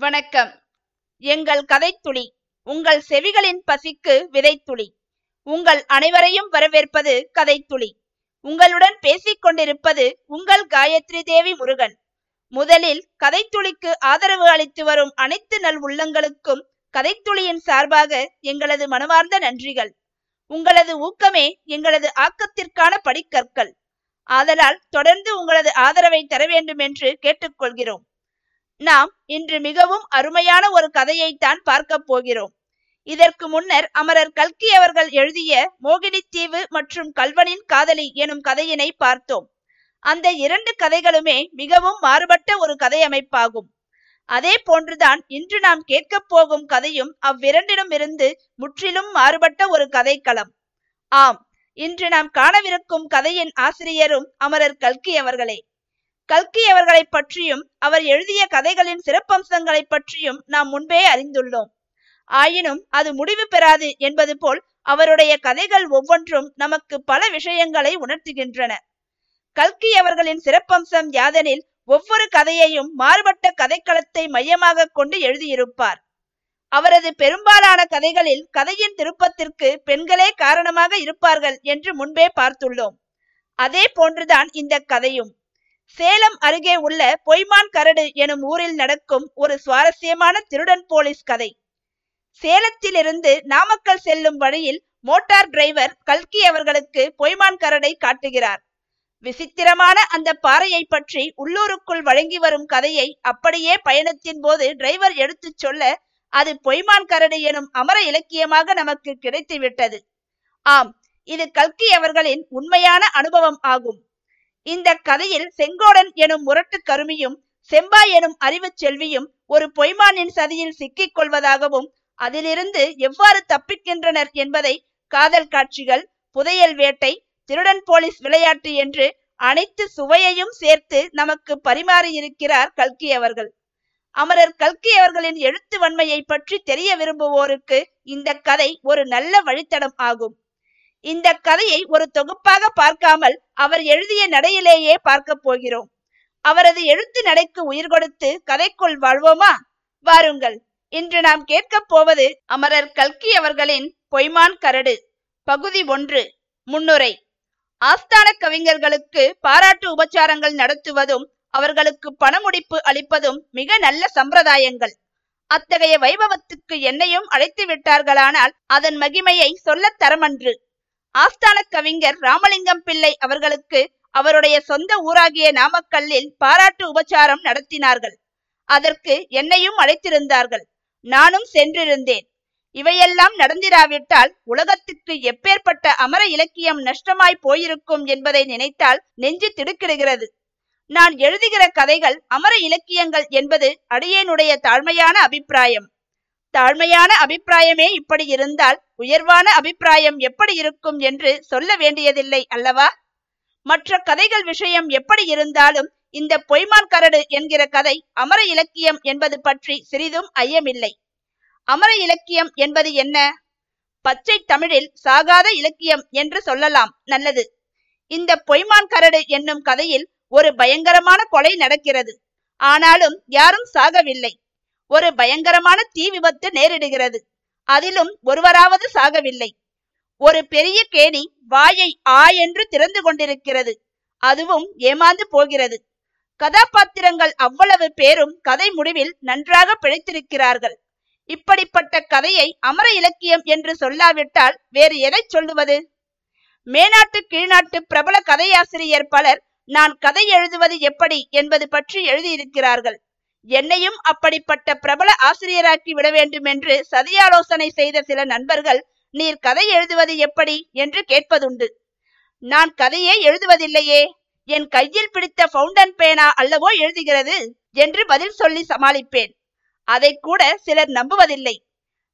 வணக்கம். எங்கள் கதைத்துளி உங்கள் செவிகளின் பசிக்கு விதைத்துளி. உங்கள் அனைவரையும் வரவேற்பது கதைத்துளி. உங்களுடன் பேசிக் கொண்டிருப்பது உங்கள் காயத்ரி தேவி முருகன். முதலில் கதைத்துளிக்கு ஆதரவு அளித்து வரும் அனைத்து நல் உள்ளங்களுக்கும் கதைத்துளியின் சார்பாக எங்களது மனமார்ந்த நன்றிகள். உங்களது ஊக்கமே எங்களது ஆக்கத்திற்கான படிக்கற்கள். ஆதலால் தொடர்ந்து உங்களது ஆதரவை தர வேண்டும் என்று கேட்டுக்கொள்கிறோம். நாம் இன்று மிகவும் அருமையான ஒரு கதையைத்தான் பார்க்க போகிறோம். இதற்கு முன்னர் அமரர் கல்கி அவர்கள் எழுதிய மோகினித்தீவு மற்றும் கல்வனின் காதலி எனும் கதையினை பார்த்தோம். அந்த இரண்டு கதைகளுமே மிகவும் மாறுபட்ட ஒரு கதை அமைப்பாகும் அதே போன்றுதான் இன்று நாம் கேட்கப் போகும் கதையும் அவ்விரண்டிலும் இருந்து முற்றிலும் மாறுபட்ட ஒரு கதைக்களம். ஆம் இன்று நாம் காணவிருக்கும் கதையின் ஆசிரியரும் அமரர் கல்கி அவர்களே. கல்கி அவர்களை பற்றியும் அவர் எழுதிய கதைகளின் சிறப்பம்சங்களை பற்றியும் நாம் முன்பே அறிந்துள்ளோம். ஆயினும் அது முடிவு பெறாது என்பது போல் அவருடைய கதைகள் ஒவ்வொன்றும் நமக்கு பல விஷயங்களை உணர்த்துகின்றன. கல்கி அவர்களின் சிறப்பம்சம் யாதெனில் ஒவ்வொரு கதையையும் மாறுபட்ட கதைக்களத்தை மையமாக கொண்டு எழுதியிருப்பார். அவரது பெரும்பாலான கதைகளில் கதையின் திருப்பத்திற்கு பெண்களே காரணமாக இருப்பார்கள் என்று முன்பே பார்த்துள்ளோம். அதே போன்றுதான் இந்த கதையும். சேலம் அருகே உள்ள பொய்மான் கரடு எனும் ஊரில் நடக்கும் ஒரு சுவாரஸ்யமான திருடன் போலீஸ் கதை. சேலத்திலிருந்து நாமக்கல் செல்லும் வழியில் மோட்டார் டிரைவர் கல்கி அவர்களுக்கு பொய்மான் கரடை காட்டுகிறார். விசித்திரமான அந்த பாறையை பற்றி உள்ளூருக்குள் வழங்கி வரும் கதையை அப்படியே பயணத்தின் போது டிரைவர் எடுத்துச் சொல்ல அது பொய்மான் கரடு எனும் அமர இலக்கியமாக நமக்கு கிடைத்துவிட்டது. ஆம் இது கல்கி அவர்களின் உண்மையான அனுபவம் ஆகும். இந்த கதையில் செங்கோடன் எனும் முரட்டு கருமியும் செம்பா எனும் அறிவு செல்வியும் ஒரு பொய்மானின் சதியில் சிக்கிக் கொள்வதாகவும் அதிலிருந்து எவ்வாறு தப்பிக்கின்றனர் என்பதை காதல் காட்சிகள் புதையல் வேட்டை திருடன் போலீஸ் விளையாட்டு என்று அனைத்து சுவையையும் சேர்த்து நமக்கு பரிமாறியிருக்கிறார் கல்கி அவர்கள். அமரர் கல்கி அவர்களின் எழுத்து வன்மையை பற்றி தெரிய விரும்புவோருக்கு இந்த கதை ஒரு நல்ல வழித்தடம் ஆகும். இந்த கதையை ஒரு தொகுப்பாக பார்க்காமல் அவர் எழுதிய நடையிலேயே பார்க்க போகிறோம். அவரது எழுத்து நடைக்கு உயிர் கொடுத்து கதைக்குள் வாழ்வோமா? வாருங்கள். இன்று நாம் கேட்கப் போவது அமரர் கல்கி அவர்களின் பொய்மான் கரடு. பகுதி ஒன்று. முன்னுரை. ஆஸ்தான கவிஞர்களுக்கு பாராட்டு உபச்சாரங்கள் நடத்துவதும் அவர்களுக்கு பணமுடிப்பு அளிப்பதும் மிக நல்ல சம்பிரதாயங்கள். அத்தகைய வைபவத்துக்கு என்னையும் அழைத்து விட்டார்களானால் அதன் மகிமையை சொல்லத் தரமன்று. ஆஸ்தான கவிஞர் ராமலிங்கம் பிள்ளை அவர்களுக்கு அவருடைய சொந்த ஊராகிய நாமக்கல்லில் பாராட்டு உபச்சாரம் நடத்தினார்கள். அதற்கு என்னையும் அழைத்திருந்தார்கள். நானும் சென்றிருந்தேன். இவையெல்லாம் நடந்திராவிட்டால் உலகத்துக்கு எப்பேற்பட்ட அமர இலக்கியம் நஷ்டமாய் போயிருக்கும் என்பதை நினைத்தால் நெஞ்சு திடுக்கிடுகிறது. நான் எழுதுகிற கதைகள் அமர இலக்கியங்கள் என்பது அடியேனுடைய தாழ்மையான அபிப்பிராயம். தாழ்மையான அபிப்பிராயமே இப்படி இருந்தால் உயர்வான அபிப்பிராயம் எப்படி இருக்கும் என்று சொல்ல வேண்டியதில்லை அல்லவா? மற்ற கதைகள் விஷயம் எப்படி இருந்தாலும் இந்த பொய்மான் கரடு என்கிற கதை அமர இலக்கியம் என்பது பற்றி சிறிதும் ஐயமில்லை. அமர இலக்கியம் என்பது என்ன? பச்சை தமிழில் சாகாத இலக்கியம் என்று சொல்லலாம். நல்லது. இந்த பொய்மான் கரடு என்னும் கதையில் ஒரு பயங்கரமான கொலை நடக்கிறது. ஆனாலும் யாரும் சாகவில்லை. ஒரு பயங்கரமான தீ விபத்து நேரிடுகிறது. அதிலும் ஒருவராவது சாகவில்லை. ஒரு பெரிய கேணி வாயை ஆ என்று திறந்து கொண்டிருக்கிறது. அதுவும் ஏமாந்து போகிறது. கதாபாத்திரங்கள் அவ்வளவு பேரும் கதை முடிவில் நன்றாக பிழைத்திருக்கிறார்கள். இப்படிப்பட்ட கதையை அமர இலக்கியம் என்று சொல்லாவிட்டால் வேறு எதை சொல்லுவது? மேனாட்டு கீழ்நாட்டு பிரபல கதையாசிரியர் பலர் நான் கதை எழுதுவது எப்படி? என்பது பற்றி எழுதியிருக்கிறார்கள். என்னையும் அப்படிப்பட்ட பிரபல ஆசிரியராக்கி விட வேண்டும் என்று சதியாலோசனை செய்த சில நண்பர்கள் நீர் கதை எழுதுவது எப்படி? என்று கேட்பதுண்டு. நான் கதையே எழுதுவதில்லையே. என் கையில் பிடித்த ஃபவுண்டன் பேனா அல்லவோ எழுதுகிறது? என்று பதில் சொல்லி சமாளிப்பேன். அதை கூட சிலர் நம்புவதில்லை.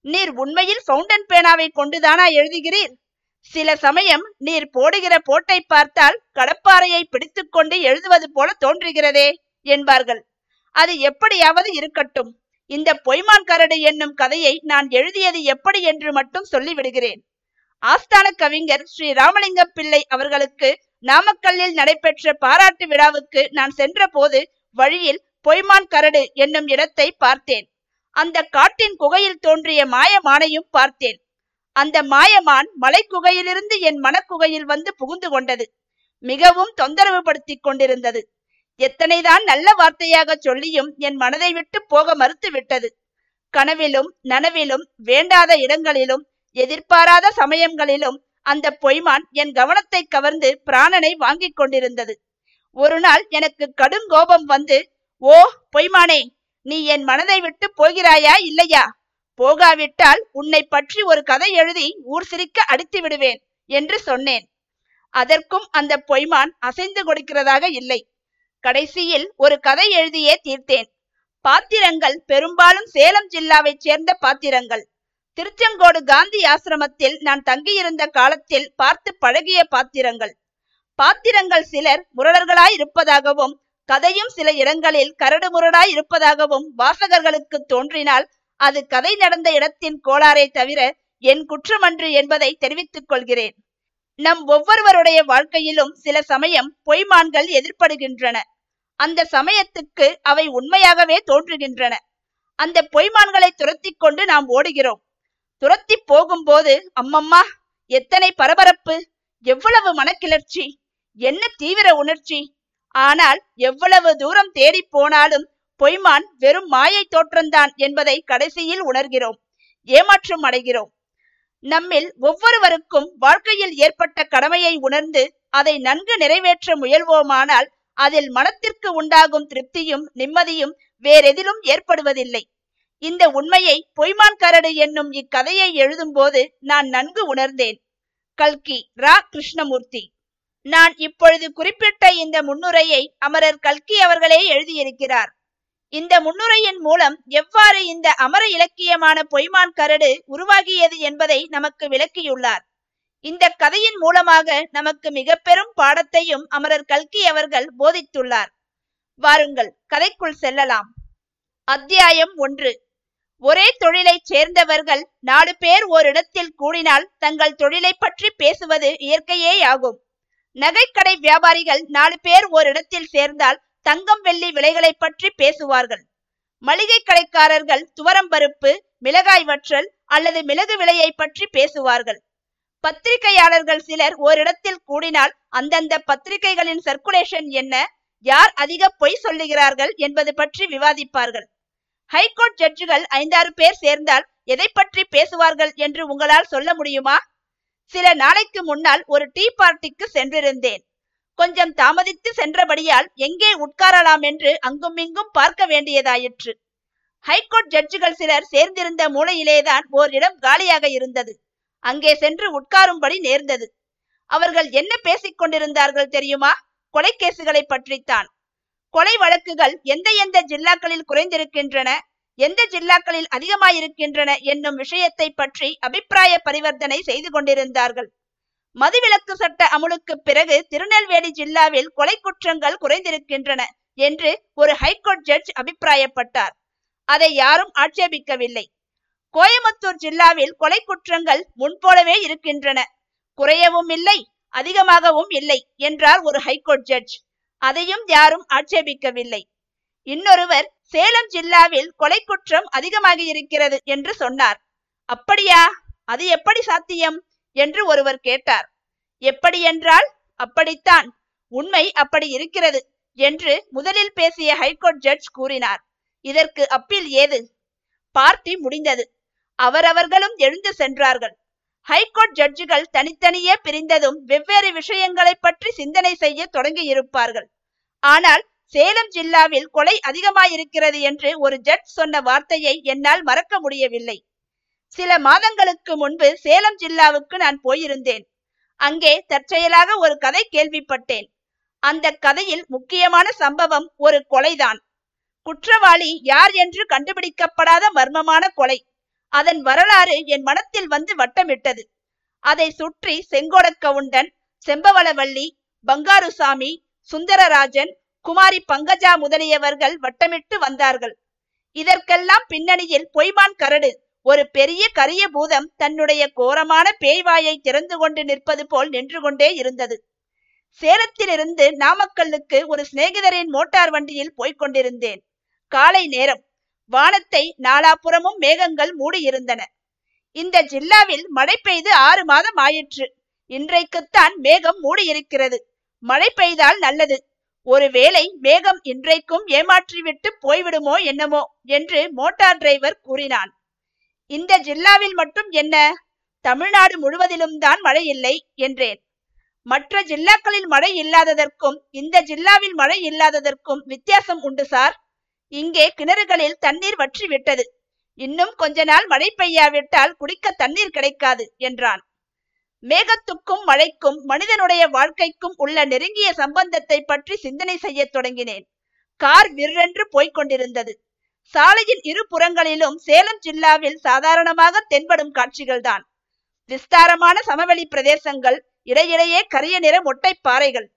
நீர் உண்மையில் ஃபவுண்டன் பேனாவை கொண்டுதானா எழுதுகிறீர்? சில சமயம் நீர் போடுகிற போட்டை பார்த்தால் கடப்பாறையை பிடித்துக்கொண்டு எழுதுவது போல தோன்றுகிறதே என்பார்கள். அது எப்படியாவது இருக்கட்டும். இந்த பொய்மான் கரடு என்னும் கதையை நான் எழுதியது எப்படி என்று மட்டும் சொல்லிவிடுகிறேன். ஆஸ்தான கவிஞர் ஸ்ரீ ராமலிங்க பிள்ளை அவர்களுக்கு நாமக்கல்லில் நடைபெற்ற பாராட்டு விழாவுக்கு நான் சென்ற போது வழியில் பொய்மான் கரடு என்னும் இடத்தை பார்த்தேன். அந்த காட்டின் குகையில் தோன்றிய மாயமானையும் பார்த்தேன். அந்த மாயமான் மலை குகையிலிருந்து என் மனக்குகையில் வந்து புகுந்து கொண்டது. மிகவும் தொந்தரவு படுத்திக் கொண்டிருந்தது. எத்தனைதான் நல்ல வார்த்தையாக சொல்லியும் என் மனதை விட்டு போக மறுத்து விட்டது கனவிலும் நனவிலும் வேண்டாத இடங்களிலும் எதிர்பாராத சமயங்களிலும் அந்த பொய்மான் என் கவனத்தை கவர்ந்து பிராணனை வாங்கிக் கொண்டிருந்தது. ஒரு நாள் எனக்கு கடும் கோபம் வந்து ஓ பொய்மானே நீ என் மனதை விட்டு போகிறாயா இல்லையா? போகாவிட்டால் உன்னை பற்றி ஒரு கதை எழுதி ஊர் சிரிக்க அடித்து விடுவேன் என்று சொன்னேன். அதற்கும் அந்த பொய்மான் அசைந்து கொடுக்கிறதாக இல்லை. கடைசியில் ஒரு கதை எழுதியே தீர்த்தேன். பாத்திரங்கள் பெரும்பாலும் சேலம் ஜில்லாவைச் சேர்ந்த பாத்திரங்கள். திருச்செங்கோடு காந்தி ஆசிரமத்தில் நான் தங்கியிருந்த காலத்தில் பார்த்து பழகிய பாத்திரங்கள். பாத்திரங்கள் சிலர் முரடர்களாய் இருப்பதாகவும் கதையும் சில இடங்களில் கரடு முரடாய் இருப்பதாகவும் வாசகர்களுக்கு தோன்றினால் அது கதை நடந்த இடத்தின் கோளாறே தவிர என் குற்றமன்று என்பதை தெரிவித்துக் கொள்கிறேன். நம் ஒவ்வொருவருடைய வாழ்க்கையிலும் சில சமயம் பொய்மான்கள் எதிர்ப்படுகின்றன அந்த சமயத்துக்கு அவை உண்மையாகவே தோன்றுகின்றன. அந்த பொய்மான்களை துரத்தி கொண்டு நாம் ஓடுகிறோம். துரத்தி போகும்போது அம்மம்மா எத்தனை பரபரப்பு எவ்வளவு மனக்கிளர்ச்சி என்ன தீவிர உணர்ச்சி. ஆனால் எவ்வளவு தூரம் தேடி போனாலும் பொய்மான் வெறும் மாயை தோற்றம்தான் என்பதை கடைசியில் உணர்கிறோம். ஏமாற்றம் அடைகிறோம். நம்மில் ஒவ்வொருவருக்கும் வாழ்க்கையில் ஏற்பட்ட கடமையை உணர்ந்து அதை நன்கு நிறைவேற்ற முயல்வோமானால் அதில் மனத்திற்கு உண்டாகும் திருப்தியும் நிம்மதியும் வேறெதிலும் ஏற்படுவதில்லை. இந்த உண்மையை பொய்மான் கரடு என்னும் இக்கதையை எழுதும்போது நான் நன்கு உணர்ந்தேன். கல்கி ரா. கிருஷ்ணமூர்த்தி. நான் இப்பொழுது குறிப்பிட்ட இந்த முன்னுரையை அமரர் கல்கி அவர்களே எழுதியிருக்கிறார். இந்த முன்னுரையின் மூலம் எவ்வாறு இந்த அமர இலக்கியமான பொய்மான் கரடு உருவாகியது என்பதை நமக்கு விளக்கியுள்ளார். இந்த கதையின் மூலமாக நமக்கு மிக பெரும் பாடத்தையும் அமரர் கல்கி அவர்கள் போதித்துள்ளார். வாருங்கள் கதைக்குள் செல்லலாம். அத்தியாயம் ஒன்று. ஒரே தொழிலைச் சேர்ந்தவர்கள் நாலு பேர் ஓரிடத்தில் கூடினால் தங்கள் தொழிலை பற்றி பேசுவது இயற்கையேயாகும். நகைக்கடை வியாபாரிகள் நாலு பேர் ஓரிடத்தில் சேர்ந்தால் தங்கம் வெள்ளி விலைகளை பற்றி பேசுவார்கள். மளிகை கடைக்காரர்கள் துவரம் பருப்பு மிளகாய் வற்றல் அல்லது மிளகு விலையை பற்றி பேசுவார்கள். பத்திரிகையாளர்கள் சிலர் ஓரிடத்தில் கூடினால் அந்தந்த பத்திரிகைகளின் சர்க்குலேஷன் என்ன? யார் அதிக பொய் சொல்லுகிறார்கள் என்பது பற்றி விவாதிப்பார்கள். ஹைகோர்ட் ஜட்ஜுகள் ஐந்தாறு பேர் சேர்ந்தால் எதை பற்றி பேசுவார்கள் என்று உங்களால் சொல்ல முடியுமா? சில நாளைக்கு முன்னால் ஒரு டீ பார்ட்டிக்கு சென்றிருந்தேன். கொஞ்சம் தாமதித்து சென்றபடியால் எங்கே உட்காரலாம் என்று அங்குமிங்கும் பார்க்க வேண்டியதாயிற்று. ஹைகோர்ட் ஜட்ஜுகள் சிலர் சேர்ந்திருந்த மூலையிலேதான் ஓரிடம் காலியாக இருந்தது. அங்கே சென்று உட்காரும்படி நேர்ந்தது. அவர்கள் என்ன பேசிக் கொண்டிருந்தார்கள் தெரியுமா? கொலைக்கேசுகளை பற்றித்தான். கொலை வழக்குகள் எந்த எந்த ஜில்லாக்களில் குறைந்திருக்கின்றன எந்த ஜில்லாக்களில் அதிகமாயிருக்கின்றன என்னும் விஷயத்தை பற்றி அபிப்பிராய பரிவர்த்தனை செய்து கொண்டிருந்தார்கள். மதுவிலக்கு சட்ட அமுலுக்கு பிறகு திருநெல்வேலி ஜில்லாவில் கொலை குற்றங்கள் குறைந்திருக்கின்றன என்று ஒரு ஹைகோர்ட் ஜட்ஜ் அபிப்பிராயப்பட்டார். அதை யாரும் ஆட்சேபிக்கவில்லை. கோயம்புத்தூர் ஜில்லாவில் கொலை குற்றங்கள் முன்போலவே இருக்கின்றன. குறையவும் இல்லை அதிகமாகவும் இல்லை என்றார் ஒரு ஹைகோர்ட் ஜட்ஜ். அதையும் யாரும் ஆட்சேபிக்கவில்லை. இன்னொருவர் சேலம் ஜில்லாவில் கொலை குற்றம் அதிகமாகி இருக்கிறது என்று சொன்னார். அப்படியா? அது எப்படி சாத்தியம்? என்று ஒருவர் கேட்டார். எப்படி என்றால் அப்படித்தான். உண்மை அப்படி இருக்கிறது என்று முதலில் பேசிய ஹைகோர்ட் ஜட்ஜ் கூறினார். இதற்கு அப்பீல் ஏது? பார்ட்டி முடிந்தது. அவரவர்களும் எழுந்து சென்றார்கள். ஹைகோர்ட் ஜட்ஜுகள் தனித்தனியே பிரிந்ததும் வெவ்வேறு விஷயங்களை பற்றி சிந்தனை செய்ய தொடங்கியிருப்பார்கள். ஆனால் சேலம் ஜில்லாவில் கொலை அதிகமாயிருக்கிறது என்று ஒரு ஜட்ஜ் சொன்ன வார்த்தையை என்னால் மறக்க முடியவில்லை. சில மாதங்களுக்கு முன்பு சேலம் ஜில்லாவுக்கு நான் போயிருந்தேன். அங்கே தற்செயலாக ஒரு கதை கேள்விப்பட்டேன். அந்த கதையில் முக்கியமான சம்பவம் ஒரு கொலைதான். குற்றவாளி யார் என்று கண்டுபிடிக்கப்படாத மர்மமான கொலை. அதன் வரலாறு என் மனத்தில் வந்து வட்டமிட்டது. அதை சுற்றி செங்கோடக்கவுண்டன் செம்பவளவள்ளி பங்காருசாமி சுந்தரராஜன் குமாரி பங்கஜா முதலியவர்கள் வட்டமிட்டு வந்தார்கள். இதற்கெல்லாம் பின்னணியில் பொய்மான் கரடு ஒரு பெரிய கரிய பூதம் தன்னுடைய கோரமான பேய்வாயை திறந்து கொண்டு நிற்பது போல் நின்று கொண்டே இருந்தது. சேலத்திலிருந்து நாமக்கல்லுக்கு ஒரு சிநேகிதரின் மோட்டார் வண்டியில் போய்க் கொண்டிருந்தேன். காலை நேரம் வானத்தை நாலாபுறமும் மேகங்கள் மூடியிருந்தன. இந்த ஜில்லாவில் மழை பெய்து ஆறு மாதம் ஆயிற்று. இன்றைக்குத்தான் மேகம் மூடியிருக்கிறது. மழை பெய்தால் நல்லது. ஒருவேளை மேகம் இன்றைக்கும் ஏமாற்றிவிட்டு போய்விடுமோ என்னமோ என்று மோட்டார் டிரைவர் கூறினான். இந்த ஜில்லாவில் மட்டும் என்ன? தமிழ்நாடு முழுவதிலும் தான் மழை இல்லை என்றேன். மற்ற ஜில்லாக்களில் மழை இல்லாததற்கும் இந்த ஜில்லாவில் மழை இல்லாததற்கும் வித்தியாசம் உண்டு சார். இங்கே கிணறுகளில் தண்ணீர் வற்றி விட்டது இன்னும் கொஞ்ச நாள் மழை பெய்யாவிட்டால் குடிக்க தண்ணீர் கிடைக்காது என்றான். மேகத்துக்கும் மழைக்கும் மனிதனுடைய வாழ்க்கைக்கும் உள்ள நெருங்கிய சம்பந்தத்தை பற்றி சிந்தனை செய்ய தொடங்கினேன். கார் விற்றென்று போய்க் கொண்டிருந்தது. சாலையின் இரு புறங்களிலும் சேலம் ஜில்லாவில் சாதாரணமாக தென்படும் காட்சிகள்தான். விஸ்தாரமான சமவெளி பிரதேசங்கள் இடையிடையே கரிய நிற மொட்டை பாறைகள்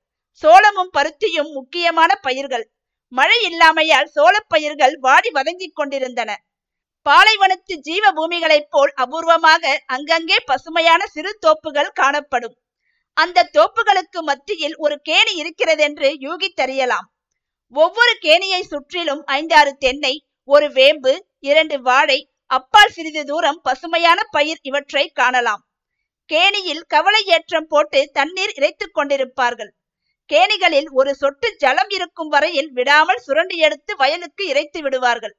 சோளமும் பருத்தியும் முக்கியமான பயிர்கள். மழை இல்லாமையால் சோளப்பயிர்கள் வாடி வதங்கிக் கொண்டிருந்தன. பாலைவனத்து ஜீவ பூமிகளைப் போல் அபூர்வமாக அங்கங்கே பசுமையான சிறு தோப்புகள் காணப்படும். அந்த தோப்புகளுக்கு மத்தியில் ஒரு கேணி இருக்கிறதென்று யூகித்தறியலாம் ஒவ்வொரு கேணியை சுற்றிலும் ஐந்தாறு தென்னை ஒரு வேம்பு இரண்டு வாழை அப்பால் சிறிது தூரம் பசுமையான பயிர் இவற்றை காணலாம். கேணியில் கவலை ஏற்றம் போட்டு தண்ணீர் இறைத்துக் கொண்டிருப்பார்கள். கேணிகளில் ஒரு சொட்டு ஜலம் இருக்கும் வரையில் விடாமல் சுரண்டி எடுத்து வயலுக்கு இறைத்து விடுவார்கள்.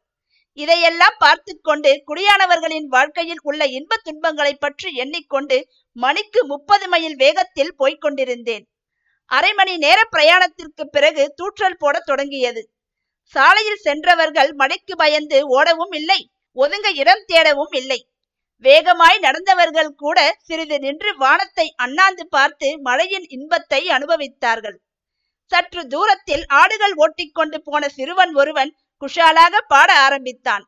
இதையெல்லாம் பார்த்து கொண்டு குடியானவர்களின் வாழ்க்கையில் உள்ள இன்ப துன்பங்களை பற்றி எண்ணிக்கொண்டு மணிக்கு முப்பது மைல் வேகத்தில் போய்க் கொண்டிருந்தேன். அரை மணி நேர பிரயாணத்திற்கு பிறகு தூற்றல் போட தொடங்கியது. சாலையில் சென்றவர்கள் மழைக்கு பயந்து ஓடவும் இல்லை ஒதுங்க இடம் தேடவும் இல்லை. வேகமாய் நடந்தவர்கள் கூட சிறிது நின்று வானத்தை அண்ணாந்து பார்த்து மழையின் இன்பத்தை அனுபவித்தார்கள். சற்று தூரத்தில் ஆடுகள் ஓட்டிக்கொண்டு போன சிறுவன் ஒருவன் குஷாலாக பாட ஆரம்பித்தான்.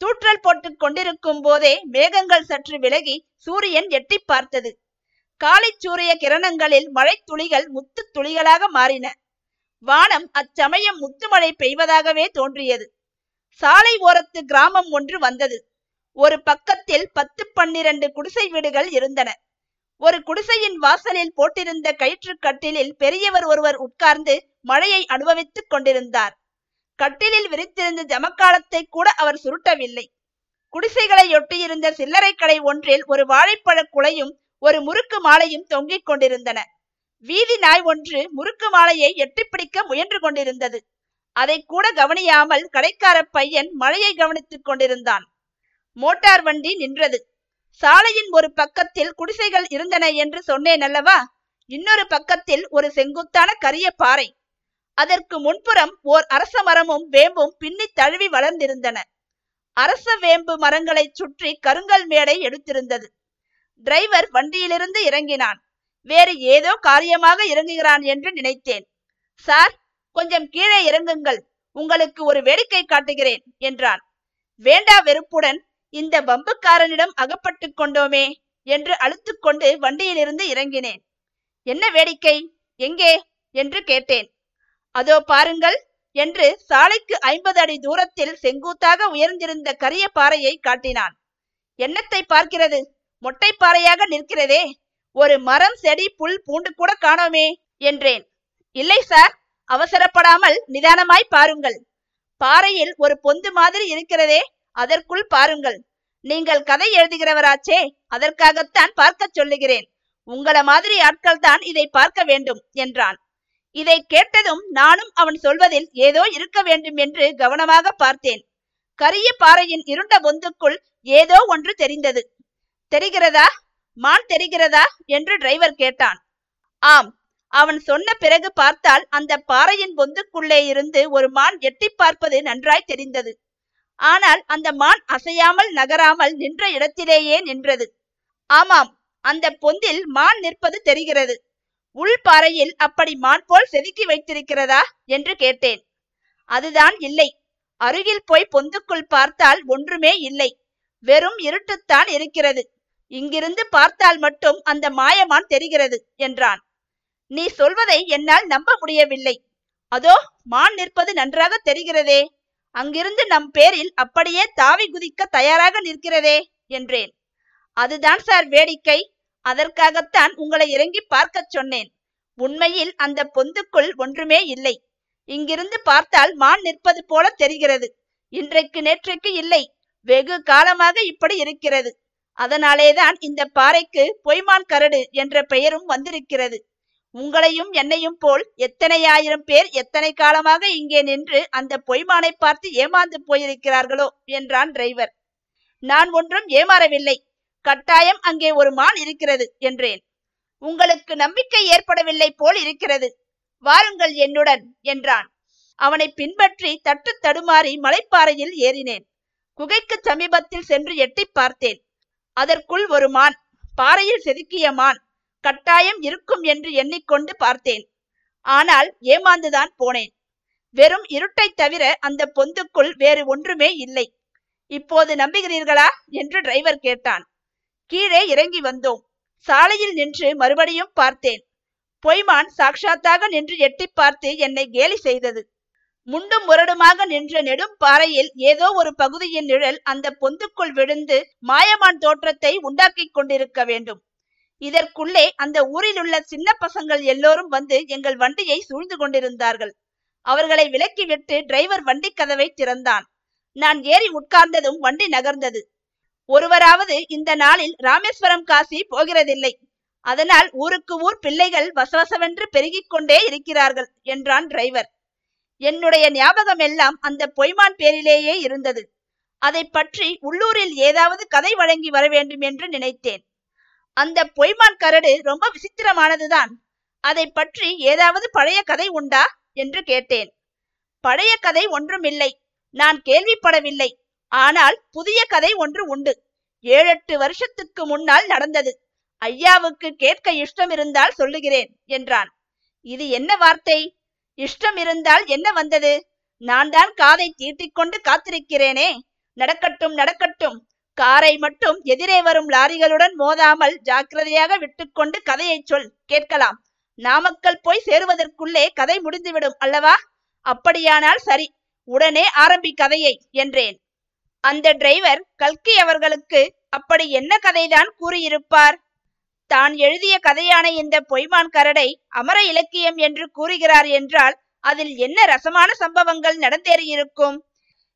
தூற்றல் போட்டுக் கொண்டிருக்கும் போதே மேகங்கள் சற்று விலகி சூரியன் எட்டி பார்த்தது. காலை சூரிய கிரணங்களில் மழை துளிகள் முத்து துளிகளாக மாறின. வானம் அச்சமயம் முத்துமழை பெய்வதாகவே தோன்றியது. சாலை ஓரத்து கிராமம் ஒன்று வந்தது. ஒரு பக்கத்தில் பத்து பன்னிரண்டு குடிசை வீடுகள் இருந்தன. ஒரு குடிசையின் வாசலில் போட்டிருந்த கயிற்று கட்டிலில் பெரியவர் ஒருவர் உட்கார்ந்து மழையை அனுபவித்துக் கொண்டிருந்தார். கட்டிலில் விரித்திருந்த ஜமக்காலத்தை கூட அவர் சுருட்டவில்லை. குடிசைகளை ஒட்டியிருந்த சில்லறை கடை ஒன்றில் ஒரு வாழைப்பழ குலையும் ஒரு முறுக்கு மாலையும் தொங்கிக் கொண்டிருந்தன. வீதி நாய் ஒன்று முறுக்கு மாலையை எட்டிப்பிடிக்க முயன்று கொண்டிருந்தது. அதை கூட கவனியாமல் கடைக்கார பையன் மழையை கவனித்துக் கொண்டிருந்தான். மோட்டார் வண்டி நின்றது. சாலையின் ஒரு பக்கத்தில் குடிசைகள் இருந்தன என்று சொன்னேன் அல்லவா? இன்னொரு பக்கத்தில் ஒரு செங்குத்தான கரிய பாறை. அதற்கு முன்புறம் ஓர் அரச மரமும் வேம்பும் பின்னி தழுவி வளர்ந்திருந்தன. அரச வேம்பு மரங்களை சுற்றி கருங்கல் மேடை எடுத்திருந்தது. டிரைவர் வண்டியிலிருந்து இறங்கினான். வேறு ஏதோ காரியமாக இறங்குகிறான் என்று நினைத்தேன். சார் கொஞ்சம் கீழே இறங்குங்கள். உங்களுக்கு ஒரு வேடிக்கை காட்டுகிறேன் என்றான். வேண்டா வெறுப்புடன் இந்த பம்புக்காரனிடம் அகப்பட்டு கொண்டோமே என்று அழுத்துக்கொண்டு வண்டியிலிருந்து இறங்கினேன். என்ன வேடிக்கை? எங்கே? என்று கேட்டேன். அதோ பாருங்கள் என்று சாலைக்கு ஐம்பது அடி தூரத்தில் செங்குத்தாக உயர்ந்திருந்த கரிய பாறையை காட்டினான். என்னத்தை பார்க்கிறது? மொட்டை பாறையாக நிற்கிறதே. ஒரு மரம் செடி புல் பூண்டு கூட காணோமே என்றேன். இல்லை சார் அவசரப்படாமல் நிதானமாய் பாருங்கள். பாறையில் ஒரு பொந்து மாதிரி இருக்கிறதே. அதற்குள் பாருங்கள். நீங்கள் கதை எழுதுகிறவராச்சே அதற்காகத்தான் பார்க்க சொல்லுகிறேன். உங்கள மாதிரி ஆட்கள் தான் இதை பார்க்க வேண்டும் என்றான். இதை கேட்டதும் நானும் அவன் சொல்வதில் ஏதோ இருக்க வேண்டும் என்று கவனமாக பார்த்தேன். கரிய பாறையின் இருண்ட பொந்துக்குள் ஏதோ ஒன்று தெரிந்தது. தெரிகிறதா? மான் தெரிகிறதா? என்று டிரைவர் கேட்டான். ஆம் அவன் சொன்ன பிறகு பார்த்தால் அந்த பாறையின் பொந்துக்குள்ளே இருந்து ஒரு மான் எட்டி பார்ப்பது நன்றாய் தெரிந்தது. ஆனால் அந்த மான் அசையாமல் நகராமல் நின்ற இடத்திலேயே நின்றது. ஆமாம் அந்த பொந்தில் மான் நிற்பது தெரிகிறது. உள்பாறையில் அப்படி மான் போல் செதுக்கி வைத்திருக்கிறதா என்று கேட்டேன். அதுதான் இல்லை. அருகில் போய் பொந்துக்குள் பார்த்தால் ஒன்றுமே இல்லை. வெறும் இருட்டுத்தான் இருக்கிறது. இங்கிருந்து பார்த்தால் மட்டும் அந்த மாயமான் தெரிகிறது என்றான். நீ சொல்வதை என்னால் நம்ப முடியவில்லை. அதோ மான் நிற்பது நன்றாக தெரிகிறதே. அங்கிருந்து நம் பேரில் அப்படியே தாவி குதிக்க தயாராக நிற்கிறதே என்றேன். அதுதான் சார் வேடிக்கை. அதற்காகத்தான் உங்களை இறங்கி பார்க்கச் சொன்னேன். உண்மையில் அந்த பொந்துக்குள் ஒன்றுமே இல்லை. இங்கிருந்து பார்த்தால் மான் நிற்பது போல தெரிகிறது. இன்றைக்கு நேற்றைக்கு இல்லை. வெகு காலமாக இப்படி இருக்கிறது. அதனாலேதான் இந்த பாறைக்கு பொய்மான் கரடு என்ற பெயரும் வந்திருக்கிறது. உங்களையும் என்னையும் போல் எத்தனை ஆயிரம் பேர் எத்தனை காலமாக இங்கே நின்று அந்த பொய்மானை பார்த்து ஏமாந்து போயிருக்கிறார்களோ என்றான் டிரைவர். நான் ஒன்றும் ஏமாறவில்லை. கட்டாயம் அங்கே ஒரு மான் இருக்கிறது என்றேன். உங்களுக்கு நம்பிக்கை ஏற்படவில்லை போல் இருக்கிறது. வாருங்கள் என்னுடன் என்றான். அவனை பின்பற்றி தட்டு தடுமாறி மலைப்பாறையில் ஏறினேன். குகைக்கு சமீபத்தில் சென்று எட்டி பார்த்தேன். அதற்குள் ஒரு மான் பாறையில் செதுக்கிய மான் கட்டாயம் இருக்கும் என்று எண்ணிக்கொண்டு பார்த்தேன். ஆனால் ஏமாந்துதான் போனேன். வெறும் இருட்டை தவிர அந்த பொந்துக்குள் வேறு ஒன்றுமே இல்லை. இப்போது நம்புகிறீர்களா? என்று டிரைவர் கேட்டான். கீழே இறங்கி வந்தோம். சாலையில் நின்று மறுபடியும் பார்த்தேன். பொய்மான் சாக்ஷாத்தாக நின்று எட்டி பார்த்து என்னை கேலி செய்தது. முண்டும் முரடுமாக நின்ற நெடும் பாறையில் ஏதோ ஒரு பகுதியின் நிழல் அந்த பொந்துக்குள் விழுந்து மாயமான் தோற்றத்தை உண்டாக்கி கொண்டிருக்க வேண்டும். இதற்குள்ளே அந்த ஊரில் உள்ள சின்ன பசங்கள் எல்லோரும் வந்து எங்கள் வண்டியை சூழ்ந்து கொண்டிருந்தார்கள். அவர்களை விலக்கிவிட்டு டிரைவர் வண்டி கதவை திறந்தான். நான் ஏறி உட்கார்ந்ததும் வண்டி நகர்ந்தது. ஒருவராவது இந்த நாளில் ராமேஸ்வரம் காசி போகிறதில்லை. அதனால் ஊருக்கு ஊர் பிள்ளைகள் வசவசவென்று பெருகிக் கொண்டே இருக்கிறார்கள் என்றான் டிரைவர். என்னுடைய ஞாபகம் எல்லாம் அந்த பொய்மான் பேரிலேயே இருந்தது. அதை பற்றி உள்ளூரில் ஏதாவது கதை வழங்கி வர வேண்டும் என்று நினைத்தேன். அந்த பொய்மான் கரடு ரொம்ப விசித்திரமானதுதான். அதை பற்றி ஏதாவது பழைய கதை உண்டா? என்று கேட்டேன். பழைய கதை ஒன்றுமில்லை. நான் கேள்விப்படவில்லை. ஆனால் புதிய கதை ஒன்று உண்டு. ஏழெட்டு வருஷத்துக்கு முன்னால் நடந்தது. ஐயாவுக்கு கேட்க இஷ்டம் இருந்தால் சொல்லுகிறேன் என்றான். இது என்ன வார்த்தை? இஷ்டம் இருந்தால் என்ன வந்தது? நான் தான் காதை தீட்டிக்கொண்டு காத்திருக்கிறேனே. நடக்கட்டும் நடக்கட்டும். காரை மட்டும் எதிரே வரும் லாரிகளுடன் மோதாமல் ஜாக்கிரதையாக விட்டுக்கொண்டு கதையை சொல் கேட்கலாம். நாமக்கல் போய் சேருவதற்குள்ளே கதை முடிந்துவிடும் அல்லவா? அப்படியானால் சரி உடனே ஆரம்பி கதையை என்றேன். அந்த டிரைவர் கல்கி அவர்களுக்கு அப்படி என்ன கதைதான் கூறியிருப்பார்? தான் எழுதிய கதையான இந்த பொய்மான் கரடை அமர இலக்கியம் என்று கூறுகிறார் என்றால் அதில் என்ன ரசமான சம்பவங்கள் நடந்தேறியிருக்கும்?